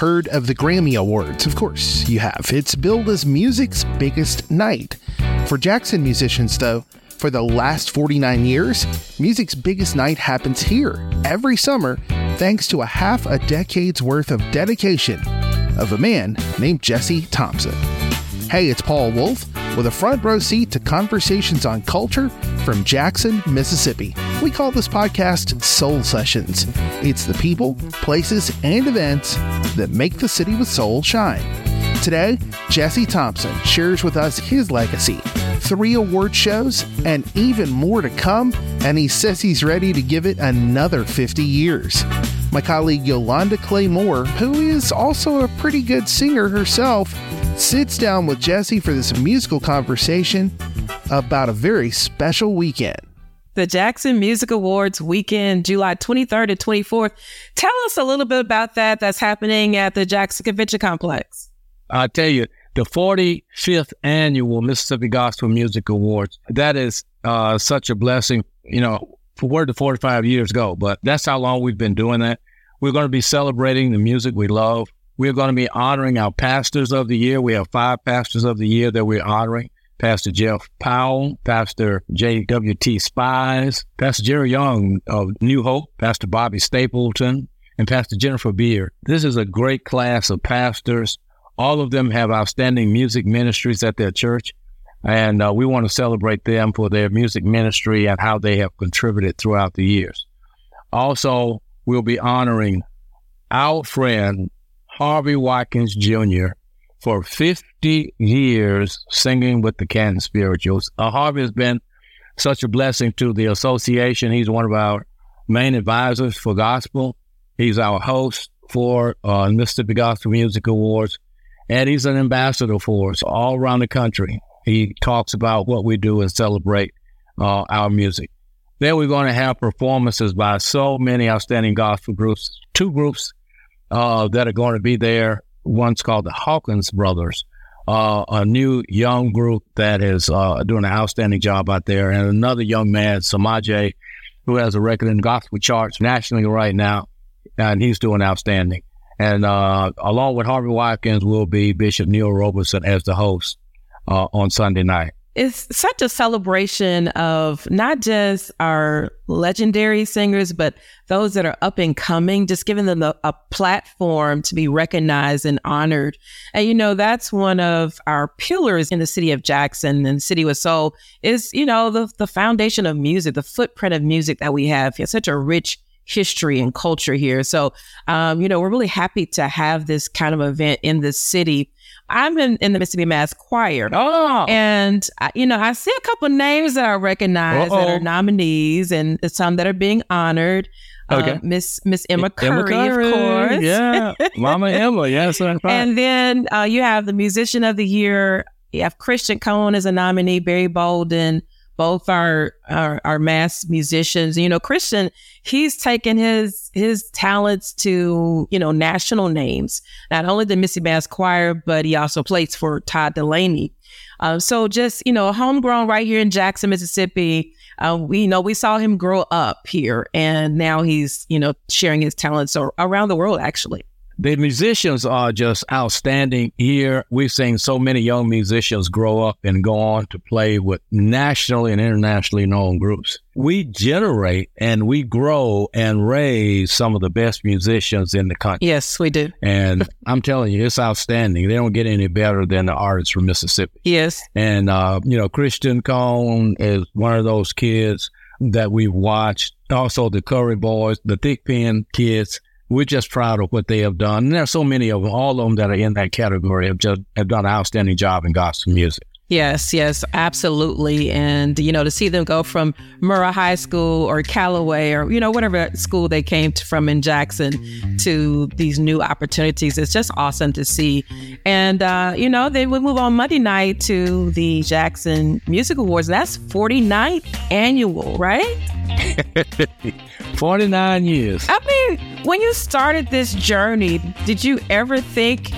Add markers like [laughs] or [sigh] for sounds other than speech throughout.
heard of the Grammy Awards. Of course, you have. It's billed as music's biggest night. For Jackson musicians, though, for the last 49 years, music's biggest night happens here every summer thanks to a half a decade's worth of dedication of a man named Jesse Thompson. Hey, it's Paul Wolf with a front row seat to conversations on culture from Jackson, Mississippi. We call this podcast Soul Sessions. It's the people, places, and events that make the city with soul shine. Today, Jesse Thompson shares with us his legacy, three award shows, and even more to come, and he says he's ready to give it another 50 years. My colleague Yolanda Clay Moore, who is also a pretty good singer herself, sits down with Jesse for this musical conversation about a very special weekend. The Jackson Music Awards weekend, July 23rd and 24th. Tell us a little bit about that that's happening at the Jackson Convention Complex. I tell you, the 45th annual Mississippi Gospel Music Awards, that is uh, such a blessing. You know, for where the 45 years go, but that's how long we've been doing that. We're going to be celebrating the music we love. We're going to be honoring our pastors of the year. We have five pastors of the year that we're honoring. Pastor Jeff Powell, Pastor J.W.T. Spies, Pastor Jerry Young of New Hope, Pastor Bobby Stapleton, and Pastor Jennifer Beard. This is a great class of pastors. All of them have outstanding music ministries at their church, and uh, we want to celebrate them for their music ministry and how they have contributed throughout the years. Also, we'll be honoring our friend Harvey Watkins Jr. for 50 years singing with the Canton Spirituals. Uh, Harvey has been such a blessing to the association. He's one of our main advisors for gospel. He's our host for uh, Mississippi Gospel Music Awards, and he's an ambassador for us all around the country. He talks about what we do and celebrate uh, our music. Then we're going to have performances by so many outstanding gospel groups, two groups uh, that are going to be there. One's called the Hawkins Brothers, uh, a new young group that is uh, doing an outstanding job out there, and another young man, Samaje, who has a record in gospel charts nationally right now, and he's doing outstanding. And uh, along with Harvey Watkins will be Bishop Neil Roberson as the host uh, on Sunday night it's such a celebration of not just our legendary singers, but those that are up and coming, just giving them a, a, platform to be recognized and honored. And, you know, that's one of our pillars in the city of Jackson and City with Soul is, you know, the, the foundation of music, the footprint of music that we have. Such a rich history and culture here. So, um, you know, we're really happy to have this kind of event in the city I'm in, in the Mississippi Mass Choir. Oh. And, I, you know, I see a couple names that I recognize Uh-oh. that are nominees and some that are being honored. Uh, okay. Uh, Miss Miss Emma Curry, Emma Curry, of course. Yeah. [laughs] Mama Emma. Yes. Right. And then uh, you have the Musician of the Year. You have Christian Cone as a nominee, Barry Bolden, both are, are, mass musicians. You know, Christian, he's taken his his talents to you know national names. Not only the Missy Bass Choir, but he also plays for Todd Dulaney. Uh, so just you know, homegrown right here in Jackson, Mississippi. Uh, we you know we saw him grow up here, and now he's you know sharing his talents around the world actually the musicians are just outstanding here. We've seen so many young musicians grow up and go on to play with nationally and internationally known groups. We generate and we grow and raise some of the best musicians in the country. Yes, we do. And [laughs] I'm telling you, it's outstanding. They don't get any better than the artists from Mississippi. Yes. And, uh, you know, Christian Cone is one of those kids that we've watched. Also, the Curry Boys, the Thigpen kids we're just proud of what they have done. And there are so many of them, all of them that are in that category have just have done an outstanding job in gospel music. Yes, yes, absolutely. And, you know, to see them go from Murrah High School or Callaway or, you know, whatever school they came to, from in Jackson to these new opportunities, it's just awesome to see. And, uh, you know, they would move on Monday night to the Jackson Music Awards. That's 49th annual, right? [laughs] 49 years. I mean, when you started this journey, did you ever think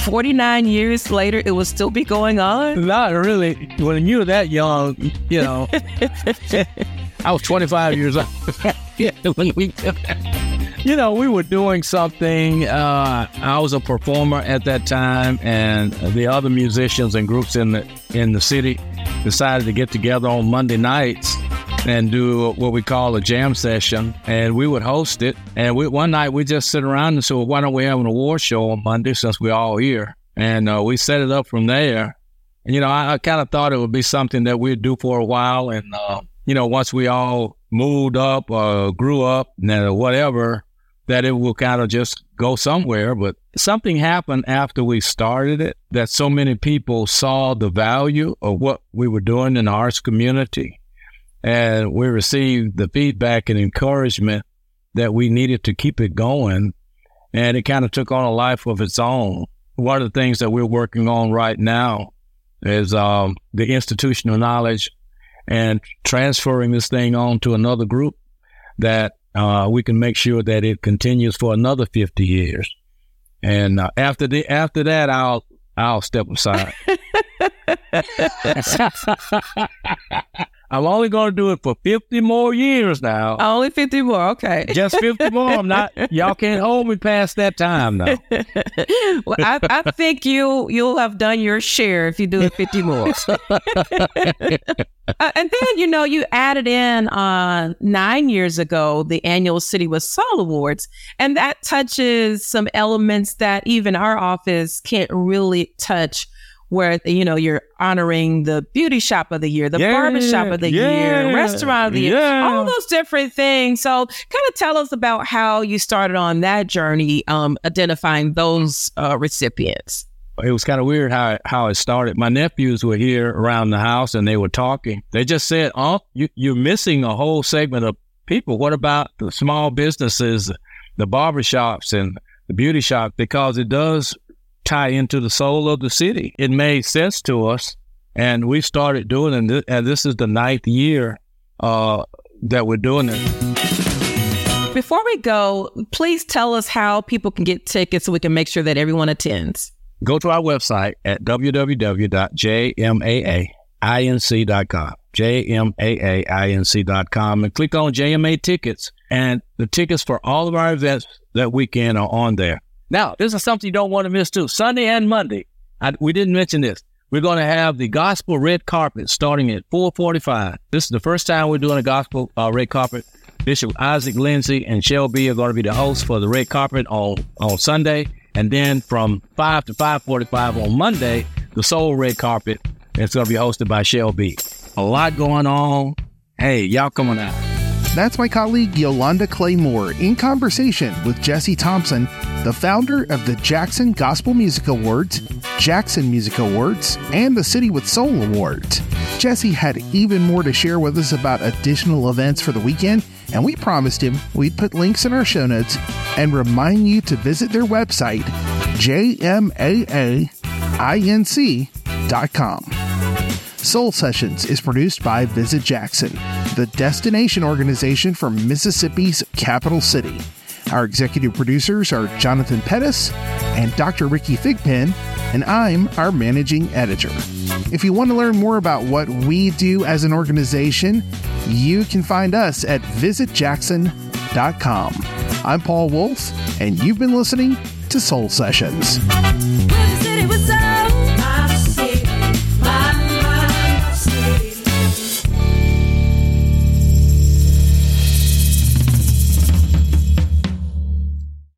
49 years later it will still be going on? Not really. When you were that young, you know, [laughs] I was 25 years old. yeah, [laughs] you know, we were doing something. Uh, I was a performer at that time, and the other musicians and groups in the in the city decided to get together on Monday nights and do what we call a jam session, and we would host it. And we, one night we just sit around and said, well, "Why don't we have an award show on Monday since we're all here?" And uh, we set it up from there. And you know, I, I kind of thought it would be something that we'd do for a while, and uh, you know, once we all moved up or grew up, or whatever, that it will kind of just go somewhere. But something happened after we started it that so many people saw the value of what we were doing in the arts community. And we received the feedback and encouragement that we needed to keep it going. And it kind of took on a life of its own. One of the things that we're working on right now is um, the institutional knowledge and transferring this thing on to another group that uh, we can make sure that it continues for another 50 years. And uh, after the after that, I'll I'll step aside. [laughs] [laughs] [laughs] I'm only going to do it for 50 more years now. Only 50 more. Okay. [laughs] Just 50 more. I'm not, y'all can't hold me past that time now. [laughs] well, I, I, think you, you'll have done your share if you do it 50 more. [laughs] uh, and then, you know, you added in uh, nine years ago the annual City with Soul Awards, and that touches some elements that even our office can't really touch where you know you're honoring the beauty shop of the year, the yeah, barber shop of the yeah, year, restaurant of the year, yeah. all those different things. So, kind of tell us about how you started on that journey, um, identifying those uh, recipients. It was kind of weird how how it started. My nephews were here around the house and they were talking. They just said, "Oh, you, you're missing a whole segment of people. What about the small businesses, the barber shops, and the beauty shop? Because it does tie into the soul of the city. It made sense to us, and we started doing it. And this is the ninth year uh, that we're doing it. Before we go, please tell us how people can get tickets so we can make sure that everyone attends. Go to our website at www.jmainc.com, jmainc.com, and click on JMA tickets. And the tickets for all of our events that weekend are on there. Now, this is something you don't want to miss too. Sunday and Monday, I, we didn't mention this. We're going to have the gospel red carpet starting at 4:45. This is the first time we're doing a gospel uh, red carpet. Bishop Isaac Lindsey and Shelby are going to be the hosts for the red carpet on on Sunday, and then from 5 to 5:45 on Monday, the soul red carpet. It's going to be hosted by Shelby. A lot going on. Hey, y'all coming out. That's my colleague Yolanda Clay-Moore in conversation with Jesse Thompson, the founder of the Jackson Gospel Music Awards, Jackson Music Awards, and the City with Soul Awards. Jesse had even more to share with us about additional events for the weekend, and we promised him we'd put links in our show notes and remind you to visit their website, jmainc.com. Soul Sessions is produced by Visit Jackson, the destination organization for Mississippi's capital city. Our executive producers are Jonathan Pettis and Dr. Ricky Thigpen, and I'm our managing editor. If you want to learn more about what we do as an organization, you can find us at visitjackson.com. I'm Paul Wolf, and you've been listening to Soul Sessions.